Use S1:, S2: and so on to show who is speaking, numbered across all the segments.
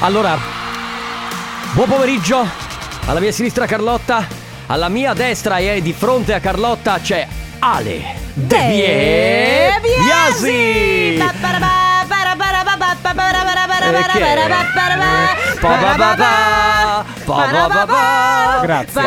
S1: Allora, buon pomeriggio. Alla mia sinistra Carlotta, alla mia destra e di fronte a Carlotta c'è Ale De Biasi.
S2: Grazie.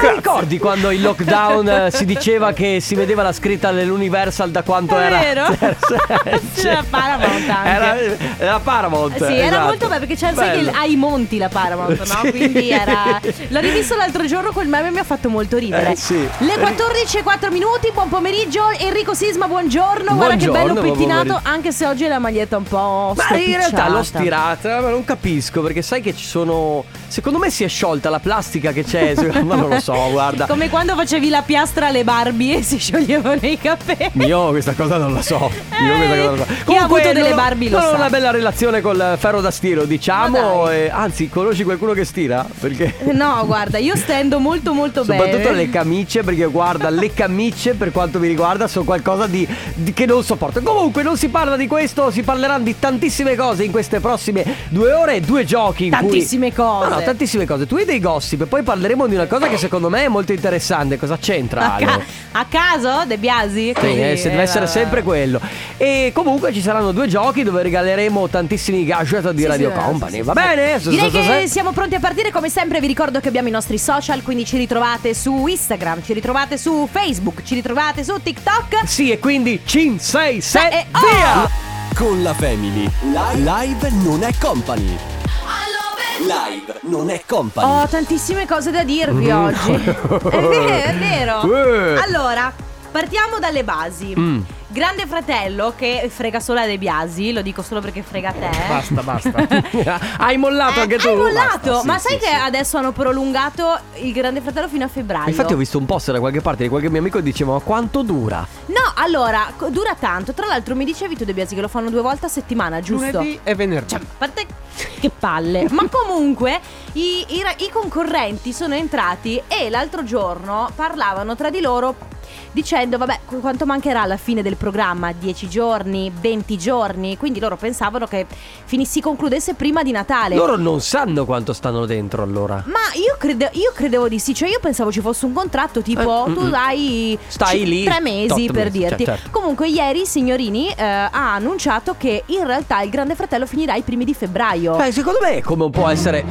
S1: Ti ricordi quando in lockdown eh, si diceva che si vedeva la scritta dell'Universal da quanto
S3: È
S1: era?
S3: vero. La Paramount anche.
S1: Era, era Paramount.
S3: Sì, era
S1: esatto.
S3: molto bello perché c'è sai che
S1: Bello.
S3: ha i monti la Paramount, no?
S1: Sì.
S3: Quindi era. L'ho rivisto l'altro giorno, quel meme mi ha fatto molto ridere.
S1: Eh, sì.
S3: Le 14 e 4 minuti, buon pomeriggio. Enrico Sisma, buongiorno. Guarda che
S1: Buongiorno,
S3: bello
S1: buon
S3: pettinato,
S1: pomeriggio.
S3: anche se oggi è la maglietta un po'
S1: Ma in realtà l'ho stirata, ma non capisco perché sai che ci sono. Secondo me si è sciolta la plastica che c'è, ma non lo so, guarda.
S3: Come quando facevi la piastra alle Barbie e si scioglievano i capelli.
S1: Io questa cosa non la so. Io questa cosa non la so.
S3: chi ha avuto delle
S1: non-
S3: Barbie lo
S1: non ho
S3: sa.
S1: una bella relazione col ferro da stiro, diciamo. E- anzi, conosci qualcuno che stira? Perché.
S3: No, guarda, io stendo molto molto bene.
S1: Soprattutto le camicie, perché guarda, le camicie per quanto mi riguarda sono qualcosa di, di- che non sopporto. Comunque non si parla di questo, si parleranno di tantissime cose in queste prossime due ore, due giochi in
S3: Tantissime
S1: cui...
S3: cose.
S1: No, no, tantissime cose. Tu hai dei gossip, poi parleremo di una cosa che secondo me è molto interessante. Cosa c'entra?
S3: A, ca- a caso, De Biasi?
S1: Sì,
S3: Così,
S1: eh, se deve
S3: eh,
S1: essere
S3: vabbè.
S1: sempre quello. E comunque ci saranno due giochi dove regaleremo tantissimi gadget di
S3: Sì,
S1: Radio
S3: sì,
S1: Company.
S3: sì, sì,
S1: Va bene?
S3: Direi che siamo pronti a partire come sempre vi ricordo che abbiamo i nostri social quindi ci ritrovate su Instagram, ci ritrovate su Facebook, ci ritrovate su TikTok
S1: Sì, e quindi 5, 6, 7,
S3: Eh, oh!
S1: via!
S2: Con la Family. Live non è company. Live non è company.
S3: Ho tantissime cose da dirvi oggi È vero, è vero
S1: Eh.
S3: Allora, partiamo dalle basi
S1: Mm.
S3: Grande fratello che frega solo a De Biasi, lo dico solo perché frega te
S2: Basta, basta.
S1: Hai mollato
S3: Eh,
S1: anche tu?
S3: hai mollato,
S2: Basta, sì,
S3: ma sai
S2: sì,
S3: che
S2: sì.
S3: adesso hanno prolungato il Grande Fratello fino a febbraio?
S1: Infatti ho visto un post da qualche parte di qualche mio amico e diceva ma quanto dura?
S3: No, allora, dura tanto. Tra l'altro mi dicevi tu De Biasi che lo fanno due volte a settimana, giusto?
S2: Lunedì e venerdì.
S3: Cioè, a parte che palle. Ma comunque i, i i concorrenti sono entrati e l'altro giorno parlavano tra di loro dicendo vabbè qu- quanto mancherà alla fine del programma 10 giorni 20 giorni quindi loro pensavano che finissi si concludesse prima di Natale
S1: Loro non sanno quanto stanno dentro allora.
S3: ma io, crede- io credevo di sì, cioè io pensavo ci fosse un contratto tipo
S1: Eh, mm,
S3: tu
S1: mm.
S3: hai
S1: Stai
S3: ci-
S1: lì
S3: tre mesi per
S1: mesi,
S3: dirti.
S1: cioè, certo.
S3: Comunque ieri signorini eh, ha annunciato che in realtà il Grande Fratello finirà i primi di febbraio.
S1: Beh, secondo me è come può essere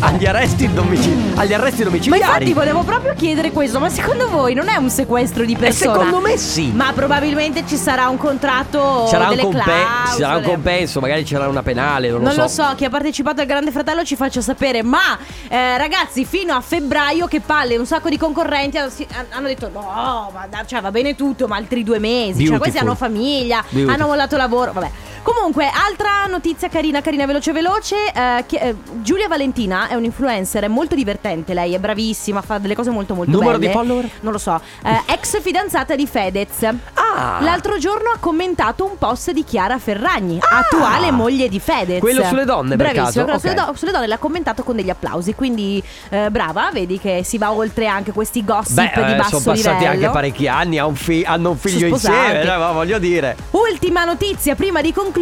S1: agli arresti domiciliari. Agli arresti
S3: ma
S1: domiciliari.
S3: infatti volevo proprio chiedere questo, ma secondo voi non è un sequestro di
S1: E
S3: persona?
S1: secondo me sì.
S3: Ma probabilmente ci sarà un contratto
S1: Sarà un,
S3: delle
S1: compe-
S3: clausole.
S1: ci sarà un compenso, magari c'era una penale, non,
S3: Non
S1: lo so.
S3: chi ha partecipato al Grande Fratello ci faccia sapere, ma eh, ragazzi, fino a febbraio che palle, un sacco di concorrenti hanno, si- hanno detto no, ma da- cioè, va bene tutto, ma altri due mesi, cioè questi hanno famiglia,
S1: Beautiful.
S3: hanno mollato lavoro, vabbè. Comunque, altra notizia carina, carina, veloce, veloce. eh, che- eh, Giulia Valentina è un influencer, è molto divertente. Lei è bravissima, fa delle cose molto, molto
S1: Numero
S3: belle.
S1: di follower?
S3: Non lo so. Eh, ex fidanzata di Fedez.
S1: Ah.
S3: L'altro giorno ha commentato un post di Chiara Ferragni, attuale moglie di Fedez.
S1: Ah. Quello sulle donne, caso?
S3: quello sulle,
S1: Ok.
S3: do- sulle donne l'ha commentato con degli applausi. Quindi, eh, brava, vedi che si va oltre anche questi gossip
S1: Beh,
S3: di
S1: eh,
S3: basso
S1: sono passati
S3: livello.
S1: anche parecchi anni, ha un fi- hanno un figlio insieme, eh, ma voglio dire.
S3: Ultima notizia prima di concludere,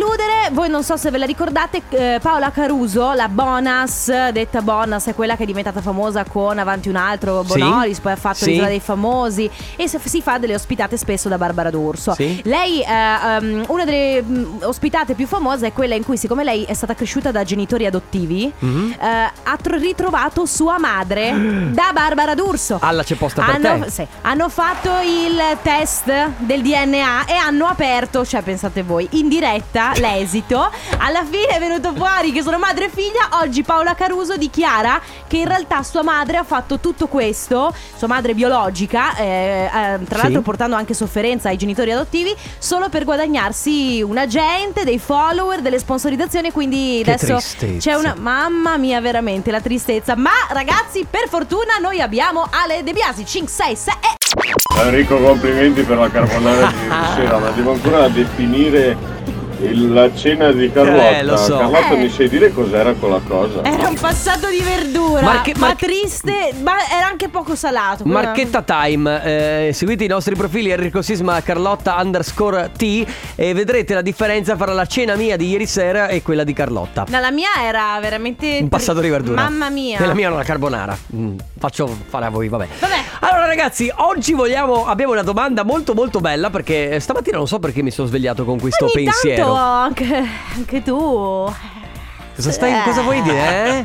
S3: voi non so se ve la ricordate, eh, Paola Caruso, la Bonas, detta Bonas è quella che è diventata famosa con Avanti un altro,
S1: Sì.
S3: Bonolis, poi ha fatto
S1: Sì.
S3: l'Isola dei Famosi e si fa delle ospitate spesso da Barbara D'Urso.
S1: Sì.
S3: Lei, eh, ehm, una delle mm, ospitate più famose è quella in cui siccome lei è stata cresciuta da genitori adottivi,
S1: Mhm.
S3: eh, ha tro- ritrovato sua madre da Barbara D'Urso.
S1: Alla c'è posta per
S3: Hanno,
S1: te.
S3: sì, hanno fatto il test del DNA e hanno aperto, cioè pensate voi, in diretta l'esito. Alla fine è venuto fuori che sono madre e figlia. Oggi Paola Caruso dichiara che in realtà sua madre ha fatto tutto questo, sua madre biologica, eh, eh, tra
S1: Sì.
S3: l'altro portando anche sofferenza ai genitori adottivi, solo per guadagnarsi un agente, dei follower, delle sponsorizzazioni. Quindi
S1: Che
S3: adesso
S1: tristezza.
S3: c'è una. Mamma mia, veramente la tristezza. Ma ragazzi, per fortuna noi abbiamo Ale De Biasi 5, 6, 6 e.
S4: Enrico, complimenti per la carbonara di sera, ma devo ancora definire Il- la cena di Carlotta.
S1: Eh, lo so.
S4: Carlotta,
S3: Eh.
S4: mi sai dire cos'era quella cosa?
S3: Era un passato di verdura,
S1: Marche-
S3: ma
S1: Marche-
S3: triste, ma era anche poco salato.
S1: Marchetta Time, eh, seguite i nostri profili Enrico Sisma Carlotta underscore T e vedrete la differenza fra la cena mia di ieri sera e quella di Carlotta.
S3: No, la mia era veramente
S1: Un passato di verdura.
S3: Mamma mia.
S1: E la mia è una carbonara. Mm, faccio fare a voi, vabbè.
S3: Vabbè.
S1: Allora ragazzi, oggi vogliamo abbiamo una domanda molto molto bella perché stamattina non so perché mi sono svegliato con questo
S3: Ogni
S1: pensiero.
S3: tanto anche, anche tu.
S1: Cosa, stai, cosa vuoi dire? Eh?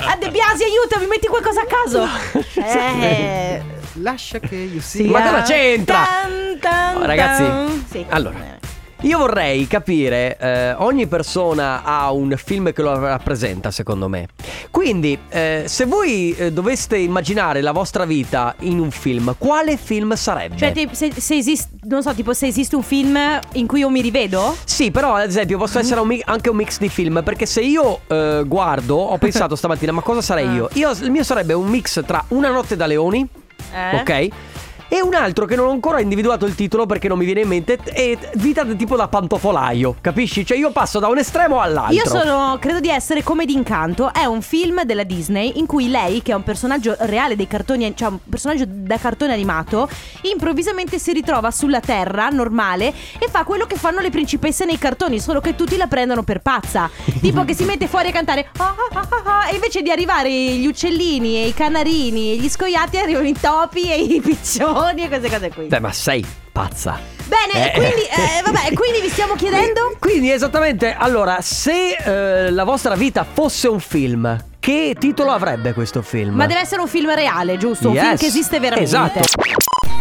S3: Ah, De Biasi, aiutami, metti qualcosa a caso. Eh.
S5: Lascia che io
S3: sì,
S5: sia.
S1: Ma cosa
S3: ah.
S1: c'entra?
S3: Tan, tan,
S1: Oh, ragazzi,
S3: tan. Sì.
S1: allora. Io vorrei capire, eh, ogni persona ha un film che lo rappresenta secondo me. Quindi, eh, se voi eh, doveste immaginare la vostra vita in un film, quale film sarebbe?
S3: Cioè, se, se esiste, non so, tipo se esiste un film in cui io mi rivedo.
S1: Sì, però ad esempio posso essere un mi- anche un mix di film Perché se io eh, guardo, ho pensato stamattina Ma cosa sarei
S3: Ah.
S1: io? io? Il mio sarebbe un mix tra Una notte da leoni
S3: Eh?
S1: Ok e un altro che non ho ancora individuato il titolo perché non mi viene in mente è Vita tipo da pantofolaio, capisci? Cioè io passo da un estremo all'altro.
S3: Io sono, credo di essere come d'incanto. È un film della Disney in cui lei, che è un personaggio reale dei cartoni, cioè un personaggio da cartone animato, improvvisamente si ritrova sulla terra normale e fa quello che fanno le principesse nei cartoni, solo che tutti la prendono per pazza. tipo che si mette fuori a cantare "Ah, ah, ah, ah, ah", e invece di arrivare gli uccellini e i canarini e gli scoiatti arrivano i topi e i piccioni e queste cose qui.
S1: Beh, ma sei pazza.
S3: Bene,
S1: Eh.
S3: quindi, eh, vabbè, quindi vi stiamo chiedendo?
S1: Quindi esattamente, allora, se eh, la vostra vita fosse un film, che titolo avrebbe questo film?
S3: Ma deve essere un film reale, giusto? Un
S1: Yes.
S3: film che esiste veramente.
S1: Esatto.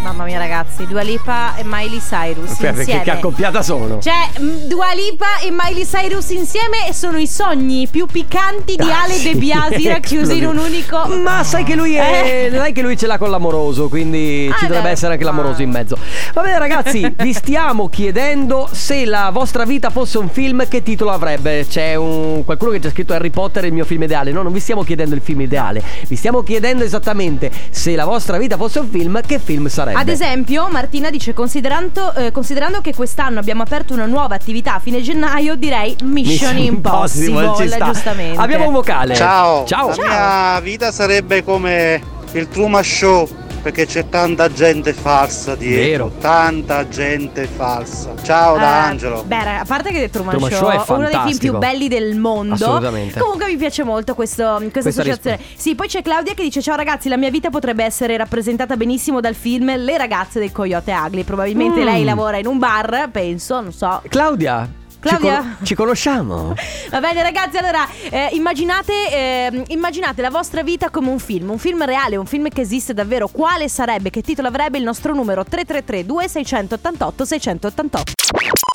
S3: Mamma mia, ragazzi, Dua Lipa e Miley Cyrus
S1: che,
S3: insieme.
S1: che accoppiata sono?
S3: Cioè, mh, Dua Lipa e Miley Cyrus insieme sono i sogni più piccanti di
S1: Ah,
S3: Ale. De Biasi racchiusi in un unico.
S1: Ma sai che lui è.
S3: Eh.
S1: Sai che lui ce l'ha con l'amoroso, quindi
S3: Ah,
S1: ci dovrebbe essere anche l'amoroso in mezzo. Va bene, ragazzi, vi stiamo chiedendo se la vostra vita fosse un film, che titolo avrebbe? C'è un qualcuno che ci ha scritto Harry Potter è il mio film ideale. No, non vi stiamo chiedendo il film ideale, vi stiamo chiedendo esattamente se la vostra vita fosse un film, che film sarebbe?
S3: Ad esempio, Martina dice: considerando, eh, considerando che quest'anno abbiamo aperto una nuova attività a fine gennaio, direi Mission, Impossible.
S1: ci sta.
S3: giustamente.
S1: Abbiamo un vocale.
S6: Ciao.
S1: Ciao.
S6: La mia vita sarebbe come il Truman Show perché c'è tanta gente falsa dietro.
S1: Vero.
S6: Tanta gente falsa. Ciao da
S3: Eh,
S6: Angelo.
S3: Beh, a parte che Truman,
S1: Truman
S3: Show,
S1: Show è
S3: uno dei film più belli del mondo.
S1: Assolutamente.
S3: Comunque mi piace molto questo- questa,
S1: Questa
S3: associazione. Sì, poi c'è Claudia che dice: Ciao ragazzi, la mia vita potrebbe essere rappresentata benissimo dal film Le ragazze del Coyote Ugly. Probabilmente
S1: Mm.
S3: lei lavora in un bar, penso, non so.
S1: Claudia.
S3: Claudia?
S1: Ci, con- ci conosciamo?
S3: Va bene ragazzi, allora eh, immaginate, eh, immaginate la vostra vita come un film, un film reale, un film che esiste davvero. Quale sarebbe? Che titolo avrebbe il nostro numero 333 2688 688?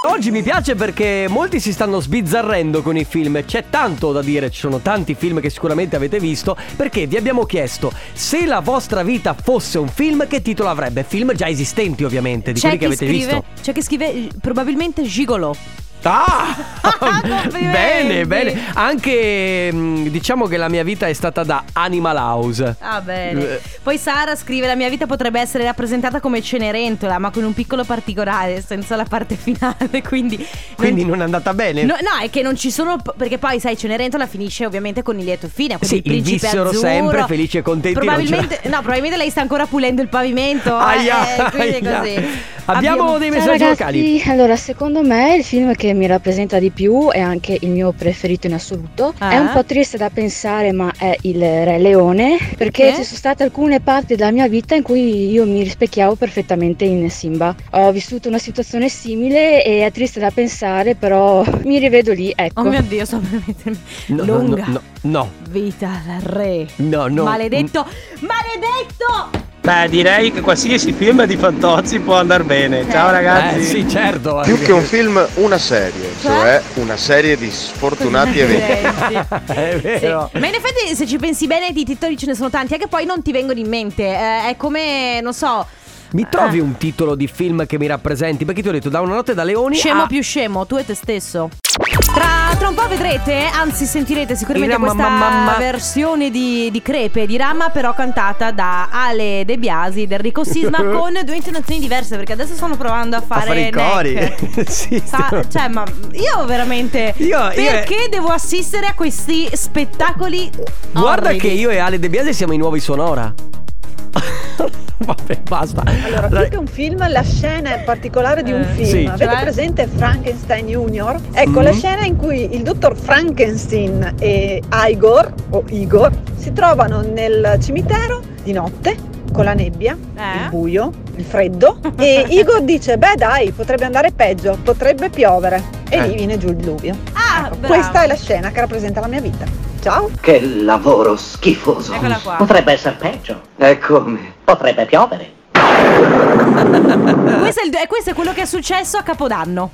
S1: Oggi mi piace perché molti si stanno sbizzarrendo con i film, c'è tanto da dire, ci sono tanti film che sicuramente avete visto, perché vi abbiamo chiesto se la vostra vita fosse un film che titolo avrebbe? Film già esistenti ovviamente, di quelli che avete
S3: scrive,
S1: visto.
S3: C'è chi scrive probabilmente Gigolo.
S1: Ah! Bene, bene. Anche mh, diciamo che la mia vita è stata da Animal House.
S3: Ah, bene.
S1: Eh.
S3: Poi Sara scrive: La mia vita potrebbe essere rappresentata come Cenerentola, ma con un piccolo particolare, senza la parte finale. Quindi.
S1: Quindi non è andata bene.
S3: No, no, è che non ci sono. Perché poi, sai, Cenerentola finisce ovviamente con il lieto fine.
S1: Sì,
S3: il principe
S1: vissero
S3: azzurro.
S1: sempre felici e contenti, non
S3: Probabilmente, no, probabilmente lei sta ancora pulendo il pavimento.
S1: Aia,
S3: eh, quindi è
S1: aia.
S3: così.
S1: Abbiamo dei
S7: Ciao
S1: messaggi vocali.
S7: ragazzi, allora secondo me il film che mi rappresenta di più e anche il mio preferito in assoluto
S3: Ah.
S7: è un po' triste da pensare ma è il Re Leone perché
S3: Perché?
S7: ci sono state alcune parti della mia vita in cui io mi rispecchiavo perfettamente in Simba. Ho vissuto una situazione simile e è triste da pensare però mi rivedo lì, ecco.
S3: Oh mio dio, sto per mettermi.
S1: No, no,
S3: Lunga.
S1: no, no, no.
S3: Vita da re.
S1: No, no.
S3: Maledetto. Maledetto!
S8: Beh, direi che qualsiasi film di Fantozzi può andare bene. Ciao ragazzi.
S1: Eh sì, certo.
S9: Più che un film, una serie,
S3: Cioè?
S9: cioè una serie di sfortunati eventi.
S1: È vero.
S3: Sì. Ma in effetti, se ci pensi bene, di titoli ce ne sono tanti, anche poi non ti vengono in mente. Eh, è come, non so,
S1: Mi trovi
S3: Eh.
S1: un titolo di film che mi rappresenti? Perché ti ho detto da una notte da leoni
S3: scemo
S1: a...
S3: più scemo, tu e te stesso. Tra, tra un po' vedrete, anzi sentirete sicuramente
S1: Irama,
S3: questa
S1: mamma.
S3: versione di, di Crepe di Rama, però cantata da Ale De Biasi ed Enrico Sisma con due intonazioni diverse, perché adesso stanno provando a fare,
S1: i cori. sì,
S3: Sa- cioè, ma io veramente.
S1: Io- io-
S3: perché devo assistere a questi spettacoli?
S1: Guarda
S3: orridi?
S1: che io e Ale De Biasi siamo i nuovi Sonora. Vabbè, basta.
S5: Allora, più che un film, la scena particolare di un
S3: Eh,
S5: film.
S1: sì.
S5: Avete
S3: Cioè?
S5: presente Frankenstein Junior? Ecco,
S1: Mm.
S5: la scena in cui il dottor Frankenstein e Igor, o Igor, si trovano nel cimitero di notte con la nebbia,
S3: Eh?
S5: il buio, il freddo e Igor dice beh dai potrebbe andare peggio potrebbe piovere e
S9: Eh.
S5: lì viene giù il diluvio
S3: Ah,
S5: Ecco, questa è la scena che rappresenta la mia vita ciao
S10: Che lavoro schifoso.
S3: Eccola qua.
S10: Potrebbe essere peggio. E come? Potrebbe piovere.
S3: Questo è, il- questo è quello che è successo a Capodanno.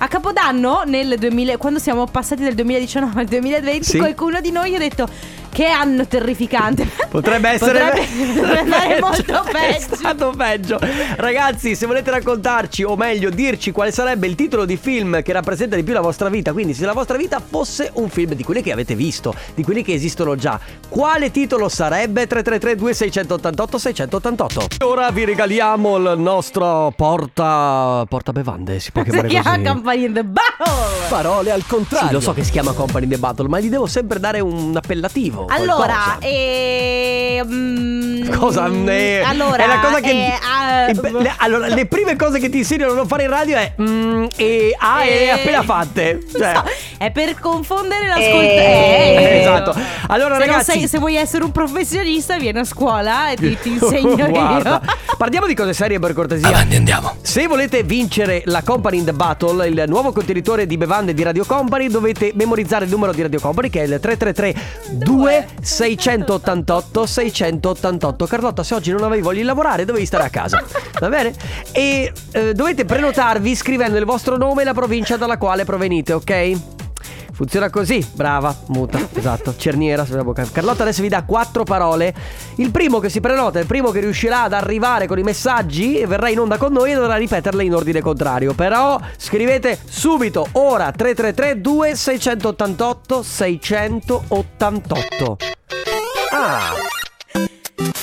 S3: A Capodanno, nel 2000, quando siamo passati dal 2019 al 2020,
S1: Sì.
S3: qualcuno di noi ha detto che anno terrificante.
S1: Potrebbe essere
S3: Potrebbe- potrebbe andare molto
S1: È
S3: peggio.
S1: stato peggio. Ragazzi, se volete raccontarci, o meglio, dirci quale sarebbe il titolo di film che rappresenta di più la vostra vita, quindi se la vostra vita fosse un film di quelli che avete visto, di quelli che esistono già, quale titolo sarebbe? 333 2688 688. Ora vi regaliamo il nostro porta porta bevande, si può
S3: Si
S1: chiamare
S3: chiama
S1: così.
S3: Company in the Battle.
S2: Parole al contrario.
S1: Sì, lo so che si chiama Company in the Battle, ma gli devo sempre dare un appellativo.
S3: Allora,
S1: qualcosa.
S3: ehm,
S1: Cosa? Eh,
S3: allora,
S1: è la cosa che.
S3: eh, ah,
S1: le- allora, le prime cose che ti insegnano a non fare in radio è. mm, e A e
S3: Eh,
S1: appena fatte. Cioè,
S3: è per confondere l'ascolto.
S5: Eh,
S1: eh, esatto. Allora,
S3: se,
S1: ragazzi.
S3: sei- se vuoi essere un professionista, vieni a scuola e ti, ti insegno
S1: Guarda,
S3: io.
S1: Parliamo di cose serie per cortesia.
S2: Avanti, andiamo.
S1: Se volete vincere la Company in the Battle, il nuovo contenitore di bevande di Radio Company, dovete memorizzare il numero di Radio Company che è il 333 2688 688. Carlotta, se oggi non avevi voglia di lavorare, dovevi stare a casa. Va bene? E eh, dovete prenotarvi scrivendo il vostro nome e la provincia dalla quale provenite, ok? Funziona così, brava, muta, esatto, cerniera sulla bocca. Carlotta adesso vi dà quattro parole. Il primo che si prenota, il primo che riuscirà ad arrivare con i messaggi, verrà in onda con noi e dovrà ripeterle in ordine contrario. Però scrivete subito, ora 333 2688 688. Ah,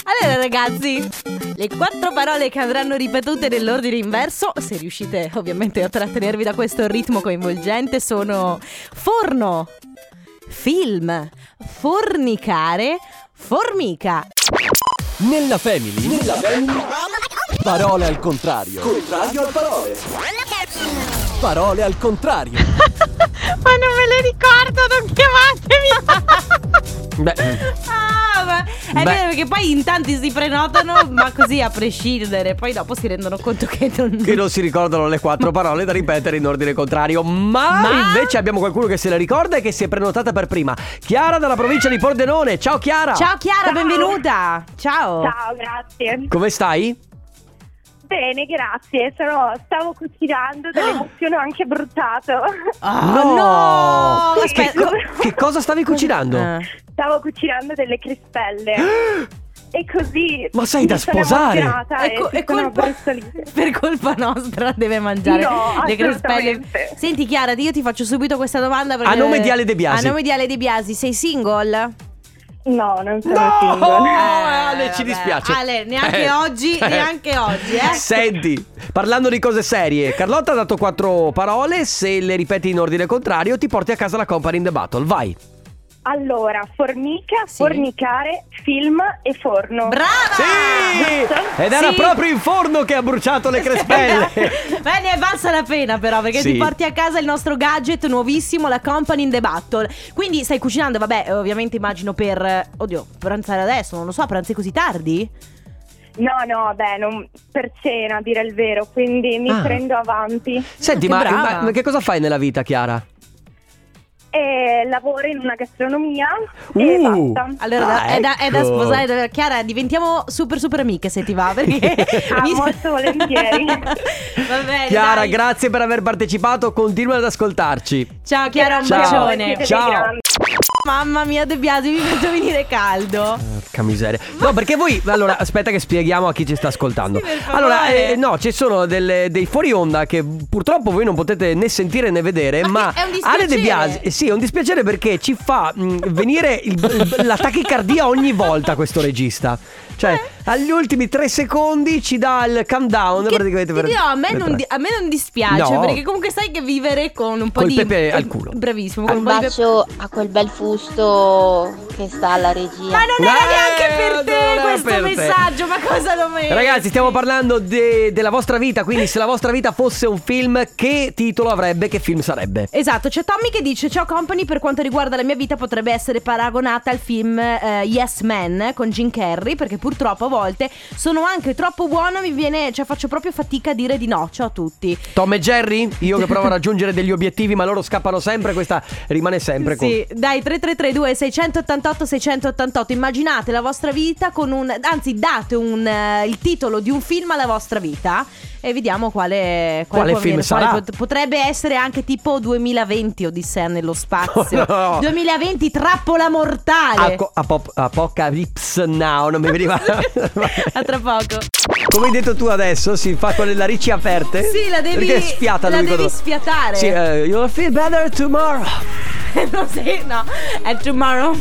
S3: Allora, ragazzi, le quattro parole che andranno ripetute nell'ordine inverso, se riuscite ovviamente a trattenervi da questo ritmo coinvolgente, sono forno, film, fornicare, formica.
S2: Nella family. Nella family. Parole al contrario. Contrario al parole. Parole al contrario.
S3: Ma non me le ricordo, non chiamatemi.
S1: beh,
S3: Ah, è
S1: Beh.
S3: vero perché poi in tanti si prenotano, ma così a prescindere. Poi dopo si rendono conto che non.
S1: che non si ricordano le quattro parole da ripetere in ordine contrario. Ma,
S3: Ma-
S1: invece abbiamo qualcuno che se le ricorda e che si è prenotata per prima. Chiara dalla provincia di Pordenone. Ciao Chiara.
S3: Ciao Chiara, benvenuta. Ciao.
S11: Ciao, grazie.
S1: Come stai?
S11: Bene, grazie. Sono- stavo cucinando, dall'emozione ho anche bruciato.
S3: Ah,
S1: no!
S3: no!
S1: Che,
S3: Aspetta.
S1: co- che cosa stavi cucinando?
S3: Eh.
S11: Stavo cucinando delle crispelle. E così.
S1: Ma sei da sposare?
S11: emozionata
S3: È co- è colpa-. Per colpa nostra deve mangiare
S11: No,
S3: le crispelle.
S11: assolutamente.
S3: Senti Chiara, io ti faccio subito questa domanda perché
S1: A nome di Ale De Biasi.
S3: A nome di Ale De Biasi, sei single?
S11: No, non sono
S1: No!
S11: single.
S1: Eh, Ale, ci
S3: vabbè.
S1: dispiace.
S3: Ale, neanche
S1: Eh.
S3: oggi,
S1: Eh.
S3: neanche oggi, eh.
S1: Senti, parlando di cose serie, Carlotta ha dato quattro parole. Se le ripeti in ordine contrario, ti porti a casa la Company in the Battle. Vai.
S11: Allora, formica,
S3: Sì.
S11: fornicare, film e forno.
S3: Brava!
S1: Sì! Ed era
S3: Sì.
S1: proprio in forno che ha bruciato le crespelle.
S3: Beh, ne è valsa la pena però perché
S1: Sì.
S3: ti porti a casa il nostro gadget nuovissimo, la Company in the Battle. Quindi stai cucinando, vabbè, ovviamente immagino per... eh, Oddio, pranzare adesso, non lo so, pranzi così tardi?
S11: No, no, beh, non- per cena, a dire il vero, quindi mi
S1: Ah.
S11: prendo avanti.
S1: Senti,
S3: Che
S1: ma, ma che cosa fai nella vita, Chiara?
S11: E lavoro in una gastronomia e
S1: Uh.
S11: basta.
S3: Allora,
S1: Ah,
S3: è, da, è da
S1: ecco.
S3: sposare. da- Chiara, diventiamo super super amiche se ti va. Perché
S11: Ah, molto volentieri.
S3: Va bene.
S1: Chiara,
S3: dai.
S1: grazie per aver partecipato. Continua ad ascoltarci.
S3: Ciao Chiara, un
S1: Ciao.
S3: bacione.
S1: Ciao.
S3: Mamma mia, De Biasi, mi faccio venire caldo.
S1: Porca miseria. No, perché voi. Allora, aspetta che spieghiamo a chi ci sta ascoltando.
S3: Sì,
S1: allora, eh, no, ci sono delle- dei fuori onda che purtroppo voi non potete né sentire né vedere. Ma,
S3: che- è un dispiacere.
S1: Ale De Biasi. eh, Sì, è un dispiacere perché ci fa mh, venire il- il- la tachicardia ogni volta questo regista. Cioè,
S3: Eh.
S1: Agli ultimi tre secondi ci dà il countdown
S3: Che
S1: praticamente
S3: ti
S1: per-
S3: dirò, a me,
S1: per
S3: non, di- a me non dispiace
S1: No.
S3: perché comunque sai che vivere con un po'
S1: Col
S3: di
S1: pepe al culo.
S3: Bravissimo, con
S12: Un
S3: un di pepe-
S12: bacio a quel bel fusto che sta alla regia.
S3: Ma non era
S1: Eh,
S3: neanche per te questo
S1: per te.
S3: messaggio, ma cosa lo metti?
S1: Ragazzi, stiamo parlando de- della vostra vita, quindi se la vostra vita fosse un film, che titolo avrebbe, che film sarebbe?
S3: Esatto, c'è Tommy che dice Ciao company, per quanto riguarda la mia vita potrebbe essere paragonata al film eh, Yes Man con Jim Carrey Perché purtroppo a volte sono anche troppo buono, mi viene, cioè faccio proprio fatica a dire di no, ciao a tutti
S1: Tom e Jerry? Io che provo a raggiungere degli obiettivi, ma loro scappano sempre, questa rimane sempre con...
S3: Sì, dai 3332 688 688 Immaginate la vostra vita con un Anzi date un, eh, il titolo di un film alla vostra vita E vediamo quale
S1: Quale
S3: può
S1: film
S3: venire. Quale
S1: sarà?
S3: pot- Potrebbe essere anche tipo 2020 Odissea nello spazio
S1: No.
S3: 2020 Trappola mortale
S1: Aco- apop- Apocalypse Now, non mi veniva...
S3: A tra poco.
S1: Come hai detto tu adesso, si fa con le narici aperte?
S3: Sì, la devi,
S1: Perché sfiata
S3: la
S1: lui
S3: devi
S1: quando-
S3: sfiatare.
S1: Sì, eh, you'll feel better tomorrow.
S3: no, sì, no. È tomorrow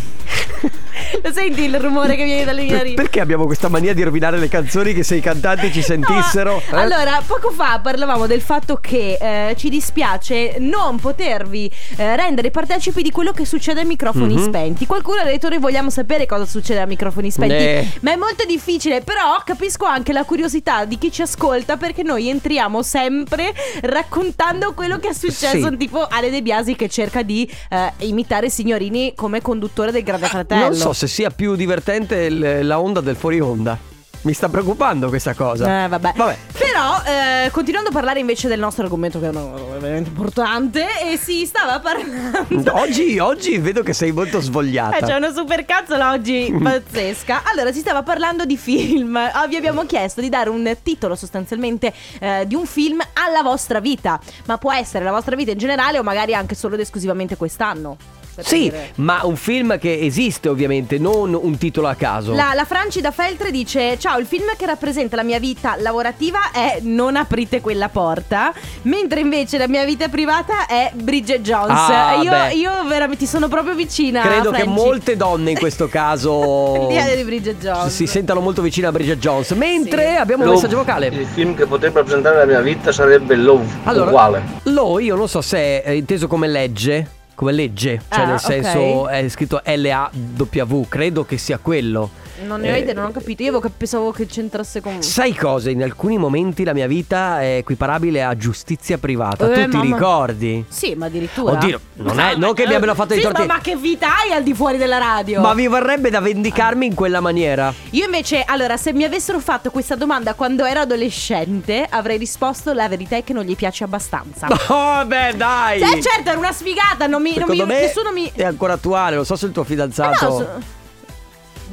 S3: Lo senti il rumore che viene dalle mie narici?
S1: perché abbiamo questa mania di rovinare le canzoni che se i cantanti ci sentissero?
S3: No,
S1: eh?
S3: Allora, poco fa parlavamo del fatto che eh, ci dispiace non potervi eh, rendere partecipi di quello che succede ai microfoni
S1: Mhm.
S3: spenti. Qualcuno ha detto noi vogliamo sapere cosa succede ai microfoni spenti,
S1: Eh.
S3: ma è molto difficile, però capisco anche la curiosità di chi ci ascolta perché noi entriamo sempre raccontando quello che è successo,
S1: Sì.
S3: tipo Ale De Biasi che cerca di eh, imitare Signorini come conduttore del Grande Fratello.
S1: Non so se sia più divertente il- la onda del fuori onda. Mi sta preoccupando questa cosa.
S3: Eh, vabbè.
S1: Vabbè.
S3: Però, eh, continuando a parlare invece del nostro argomento, che è veramente importante, e si stava parlando.
S1: Oggi, oggi vedo che sei molto
S3: Eh,
S1: svogliata.
S3: c'è una super cazzola oggi pazzesca. Allora, si stava parlando di film. Ah, Vi abbiamo chiesto di dare un titolo sostanzialmente eh, di un film alla vostra vita. Ma può essere la vostra vita in generale o magari anche solo ed esclusivamente quest'anno. Per
S1: Sì,
S3: dire.
S1: ma un film che esiste ovviamente, non un titolo a caso.
S3: La, la Franci da Feltre dice: Ciao, il film che rappresenta la mia vita lavorativa è Non aprite quella porta. Mentre invece la mia vita privata è Bridget Jones.
S1: Ah,
S3: io, io veramente ti sono proprio vicina.
S1: Credo che molte donne in questo caso
S3: Di di Bridget Jones.
S1: si sentano molto vicine a Bridget Jones. Mentre
S3: Sì.
S1: abbiamo un
S8: Love.
S1: messaggio vocale.
S8: Il film che potrebbe rappresentare la mia vita sarebbe Love,
S1: Allora,
S8: uguale.
S1: Lo io non so se è inteso come legge, come legge, cioè
S3: Ah,
S1: nel senso è scritto L-A-W, credo che sia quello.
S3: Non ne ho
S1: Eh,
S3: idea, non ho capito. Io pensavo che c'entrasse con.
S1: Sai cosa? In alcuni momenti la mia vita è equiparabile a giustizia privata.
S3: Eh,
S1: tu ti
S3: mamma.
S1: ricordi?
S3: Sì, ma addirittura.
S1: Oddio, non è- non che mi abbiano fatto
S3: sì,
S1: dei torti-
S3: Ma, ma che vita hai al di fuori della radio?
S1: Ma mi vorrebbe da vendicarmi in quella maniera.
S3: Io invece, allora, se mi avessero fatto questa domanda quando ero adolescente, avrei risposto la verità è che non gli piace abbastanza.
S1: Oh, beh, dai!
S3: Cioè, certo, era una sfigata, non mi, non mi-
S1: me
S3: nessuno mi...
S1: è ancora attuale, non so se il tuo fidanzato...
S3: Eh no, so-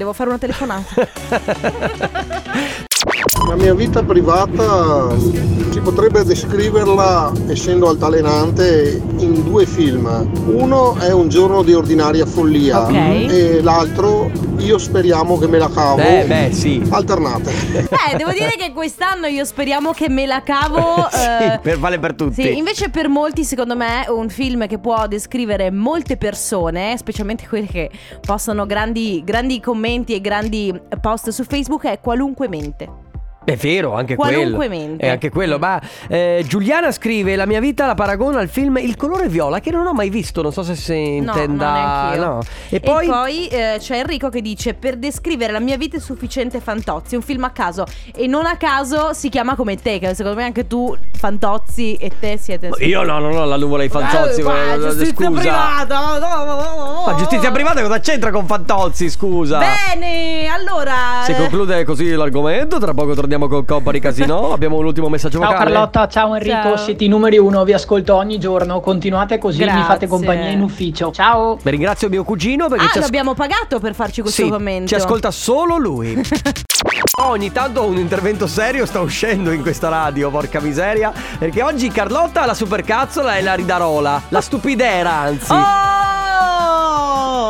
S3: Devo fare una telefonata.
S13: La mia vita privata si potrebbe descriverla, essendo altalenante, in due film. Uno è Un giorno di ordinaria follia
S3: Ok.
S13: e l'altro Io speriamo che me la cavo.
S1: Beh, beh, sì.
S13: Alternate.
S3: Beh, devo dire che quest'anno io speriamo che me la cavo.
S1: sì,
S3: eh,
S1: per, vale per tutti.
S3: Sì, invece per molti secondo me un film che può descrivere molte persone, specialmente quelle che possono grandi, grandi commenti e grandi post su Facebook, è Qualunque mente.
S1: È vero, anche quello.
S3: Qualunquemente.
S1: È anche quello. Ma eh, Giuliana scrive: La mia vita la paragona al film Il colore viola, che non ho mai visto. Non so se si
S3: No,
S1: intenda.
S3: neanch'io.
S1: no. E
S3: E
S1: poi.
S3: poi, eh, c'è Enrico che dice: Per descrivere la mia vita è sufficiente Fantozzi, un film a caso. E non a caso si chiama come te, che secondo me anche tu, Fantozzi e te siete.
S1: Io no, no, no, la nuvola ai Fantozzi.
S3: Eh,
S1: ma-
S3: giustizia
S1: scusa.
S3: privata. no, no, no, no.
S1: Ma giustizia privata cosa c'entra con Fantozzi? Scusa.
S3: Bene, allora.
S1: Si
S3: eh,
S1: conclude così l'argomento. Tra poco torniamo con Company Casino. Abbiamo un ultimo messaggio
S14: Ciao
S1: vocale.
S14: Carlotta, ciao Enrico,
S3: Ciao.
S14: siete i numeri uno, vi ascolto ogni giorno, continuate così, mi
S3: Grazie.
S14: fate compagnia in ufficio. Ciao!
S1: Beh, ringrazio mio cugino perché
S3: Ah,
S1: ci, as-
S3: l'abbiamo pagato per farci questo
S1: sì,
S3: commento.
S1: ci ascolta solo lui. Ogni tanto un intervento serio sta uscendo in questa radio, porca miseria. Perché oggi Carlotta ha la supercazzola e la ridarola. La stupidera, anzi.
S3: Oh!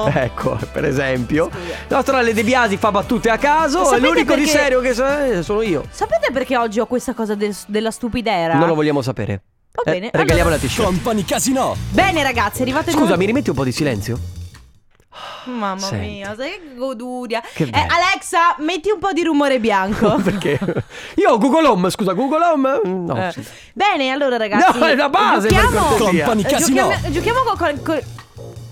S1: Ecco, per esempio. Il nostro Ale De Biasi fa battute a caso.
S3: Sapete
S1: E l'unico di
S3: perché-
S1: serio che so- eh, sono io.
S3: Sapete perché oggi ho questa cosa del- della stupidera?
S1: Non lo vogliamo sapere.
S3: Va
S1: Eh,
S3: bene,
S1: regaliamo
S3: allora-
S1: la t-shirt.
S2: Company Casino.
S3: Bene ragazzi, è arrivato il
S1: Scusa, mi rimetti un po' di silenzio?
S3: Mamma
S1: Senti.
S3: mia, sai che goduria.
S1: Che
S3: Eh. Alexa, metti un po' di rumore bianco.
S1: Perché? Io ho Google Home, scusa, Google Home? No.
S3: Eh. Bene, allora ragazzi.
S1: No, è la base,
S3: Giochiamo.
S2: Company
S3: eh,
S2: Casino.
S3: giochiamo, giochiamo con, con- con-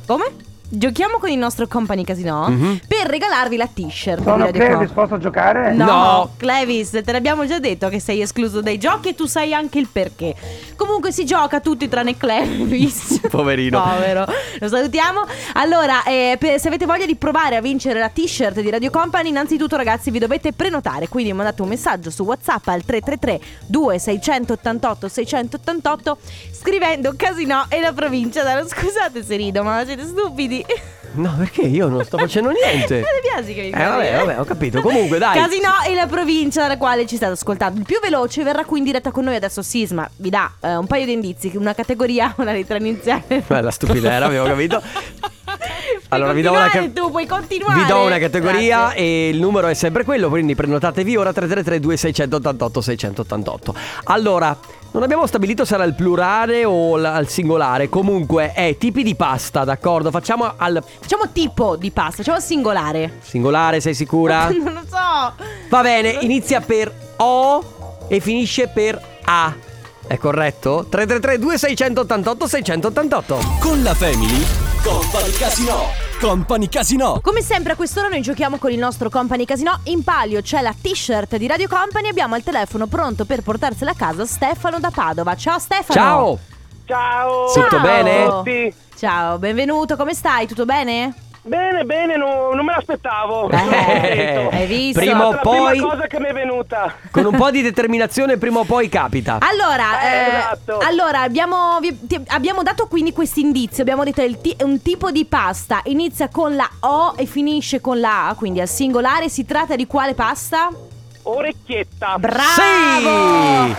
S3: Come? Giochiamo con il nostro Company Casino
S1: Mhm.
S3: per regalarvi la t-shirt.
S8: Sono
S3: di Radio
S8: Clevis,
S3: Com-
S8: posso giocare?
S3: No,
S1: No.
S3: Clevis, te l'abbiamo già detto che sei escluso dai giochi e tu sai anche il perché. Comunque si gioca tutti tranne Clevis.
S1: Poverino.
S3: Povero. Lo salutiamo. Allora, eh, per- se avete voglia di provare a vincere la t-shirt di Radio Company, innanzitutto ragazzi vi dovete prenotare. Quindi mandate un messaggio su WhatsApp al 333 2688 688 scrivendo Casino e la provincia. Dai, Scusate se rido, ma siete stupidi.
S1: No, perché io non sto facendo niente.
S3: Mi piace che mi
S1: Eh,
S3: fai
S1: vabbè,
S3: ridere.
S1: vabbè, ho capito. Comunque, dai.
S3: Casino e la provincia dalla quale ci state ascoltando. Il più veloce verrà qui in diretta con noi adesso. Sisma vi dà eh, un paio di indizi: una categoria, una lettera iniziale.
S1: Bella stupidera, avevo capito. Allora vi do, una ca-
S3: tu puoi continuare.
S1: vi do una categoria
S3: Grazie.
S1: e il numero è sempre quello, quindi prenotatevi ora 333 2688 688. Allora, non abbiamo stabilito se era il plurale o l- al singolare, comunque è tipi di pasta, d'accordo? Facciamo al
S3: Facciamo tipo di pasta, facciamo singolare.
S1: singolare, sei sicura?
S3: non lo so.
S1: Va bene, inizia per O e finisce per A. È corretto? 333 2688 688.
S2: Con la Family. Company Casino. Company Casino.
S3: Come sempre a quest'ora noi giochiamo con il nostro Company Casino. In palio c'è la t-shirt di Radio Company. Abbiamo al telefono pronto per portarsela a casa Stefano da Padova. Ciao Stefano.
S1: Ciao!
S8: Ciao!
S1: Tutto
S3: Ciao.
S1: bene?
S3: Ciao, benvenuto. Come stai? Tutto bene?
S8: Bene, bene, no- non me l'aspettavo.
S3: Eh,
S8: contento.
S3: hai visto?
S1: Prima o
S8: È la
S1: poi,
S8: prima cosa che mi è venuta.
S1: con un po' di determinazione, prima o poi capita.
S3: Allora,
S8: Eh,
S3: eh,
S8: esatto.
S3: allora abbiamo, vi- ti- abbiamo dato quindi questo indizio. Abbiamo detto ti- è un tipo di pasta. Inizia con la O e finisce con la A. Quindi al singolare si tratta di quale pasta?
S8: Orecchietta.
S3: Bravo!
S1: Sì!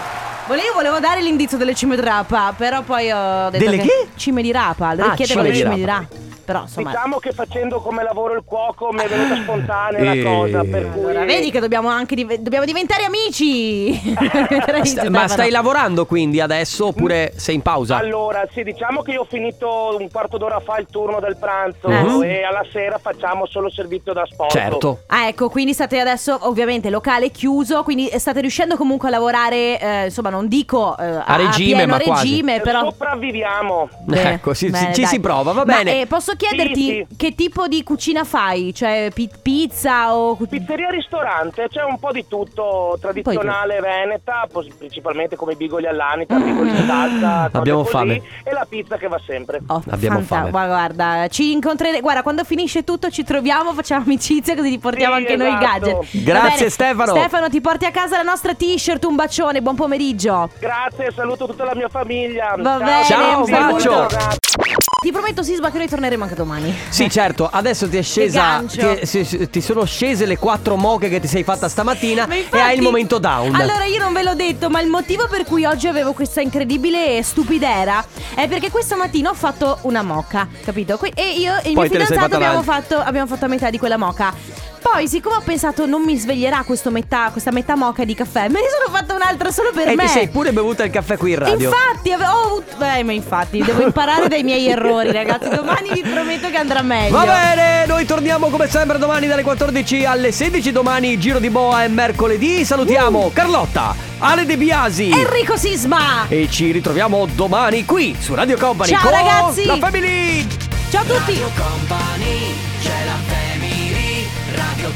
S3: Volevo, volevo dare l'indizio delle cime di rapa, però poi ho detto
S1: Delle
S3: che
S1: che?
S3: cime di rapa, le
S1: Ah,
S3: orecchiette
S1: cime
S3: con le
S1: di
S3: cime di
S1: rapa.
S3: rapa. Però insomma
S8: Diciamo che facendo come lavoro il cuoco mi è venuta spontanea
S1: Eh.
S8: la cosa, per cui...
S3: Allora, vedi che dobbiamo anche div- dobbiamo diventare amici.
S1: Sta- ma stai lavorando quindi adesso oppure sei in pausa?
S8: Allora, sì, diciamo che io ho finito un quarto d'ora fa il turno del pranzo
S1: Mhm.
S8: e alla sera facciamo solo servizio da sport.
S1: Certo.
S3: Ah, ecco, quindi state adesso ovviamente locale chiuso, quindi state riuscendo comunque a lavorare, eh, insomma, non dico eh, a,
S1: regime,
S3: pieno
S1: ma quasi.
S3: regime, però
S8: Sopravviviamo.
S1: Ecco, si- si-
S3: bene,
S1: ci
S3: dai.
S1: si prova, va
S3: Ma,
S1: bene.
S3: eh, posso chiederti
S8: Sì, sì.
S3: che tipo di cucina fai? Cioè pi- pizza o cu-
S8: Pizzeria-ristorante, c'è un po' di tutto tradizionale veneta, pos- principalmente come i bigoli all'anita, bigoli in salsa,
S1: Abbiamo
S8: così,
S1: fame.
S8: e la pizza che va sempre.
S3: Oh,
S1: Abbiamo
S3: fanta-
S1: fame.
S3: Guarda, guarda, ci incontreremo. Guarda, quando finisce tutto ci troviamo, facciamo amicizia così ti portiamo
S8: Sì,
S3: anche noi i
S8: esatto.
S3: gadget.
S1: Grazie. Stefano.
S3: Stefano, ti porti a casa la nostra t-shirt, un bacione, buon pomeriggio.
S8: Grazie, saluto tutta la mia famiglia.
S3: Va bene,
S1: Ciao,
S3: un
S1: un bacio.
S3: Ti prometto Sisma che noi torneremo anche domani.
S1: Sì, certo, adesso ti è scesa. Ti, si- ti sono scese le quattro moche che ti sei fatta stamattina
S3: Ma
S1: e
S3: infatti-
S1: hai il momento down.
S3: Allora io non ve l'ho detto, ma il motivo per cui oggi avevo questa incredibile stupidera è perché questa mattina ho fatto una moca, capito? E io e il
S1: Poi
S3: mio fidanzato abbiamo fatto, abbiamo fatto a metà di quella moca. Poi, siccome ho pensato non mi sveglierà questo metà, questa metà moca di caffè, me ne sono fatta un'altra solo per
S1: e
S3: me.
S1: ti sei pure bevuta il caffè qui in radio.
S3: Infatti, ho avuto. Beh, ma infatti, devo imparare dai miei errori, ragazzi. Domani vi prometto che andrà meglio.
S1: Va bene, noi torniamo come sempre domani dalle 14 alle 16. Domani Giro di Boa è mercoledì. Salutiamo
S3: Uh.
S1: Carlotta, Ale De Biasi.
S3: Enrico Sisma!
S1: E ci ritroviamo domani qui su Radio Company
S3: Ciao,
S1: con
S3: ragazzi.
S1: la Family.
S3: Ciao a tutti!
S15: Company, c'è la family, Radio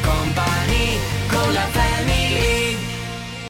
S15: Company, con la family.